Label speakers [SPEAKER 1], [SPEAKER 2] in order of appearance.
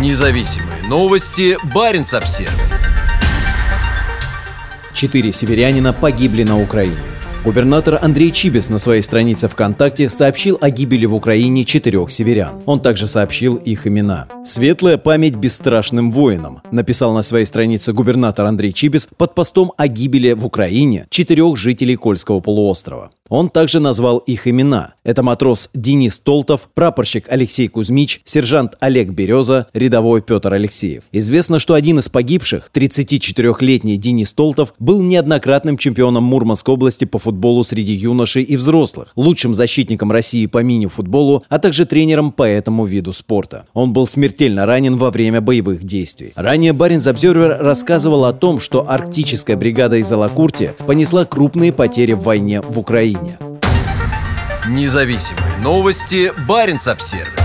[SPEAKER 1] Независимые новости. Барин обсерва
[SPEAKER 2] Четыре северянина погибли на Украине. Губернатор Андрей Чибис на своей странице ВКонтакте сообщил о гибели в Украине четырех северян. Он также сообщил их имена. «Светлая память бесстрашным воинам», написал на своей странице губернатор Андрей Чибис под постом о гибели в Украине четырех жителей Кольского полуострова. Он также назвал их имена. Это матрос Денис Толтов, прапорщик Алексей Кузьмич, сержант Олег Береза, рядовой Петр Алексеев. Известно, что один из погибших, 34-летний Денис Толтов, был неоднократным чемпионом Мурманской области по футболу среди юношей и взрослых, лучшим защитником России по мини-футболу, а также тренером по этому виду спорта. Он был смертельно ранен во время боевых действий. Ранее Баринс Обзервер рассказывал о том, что арктическая бригада из Алакурти понесла крупные потери в войне в Украине.
[SPEAKER 1] Независимые новости. Барин обсервис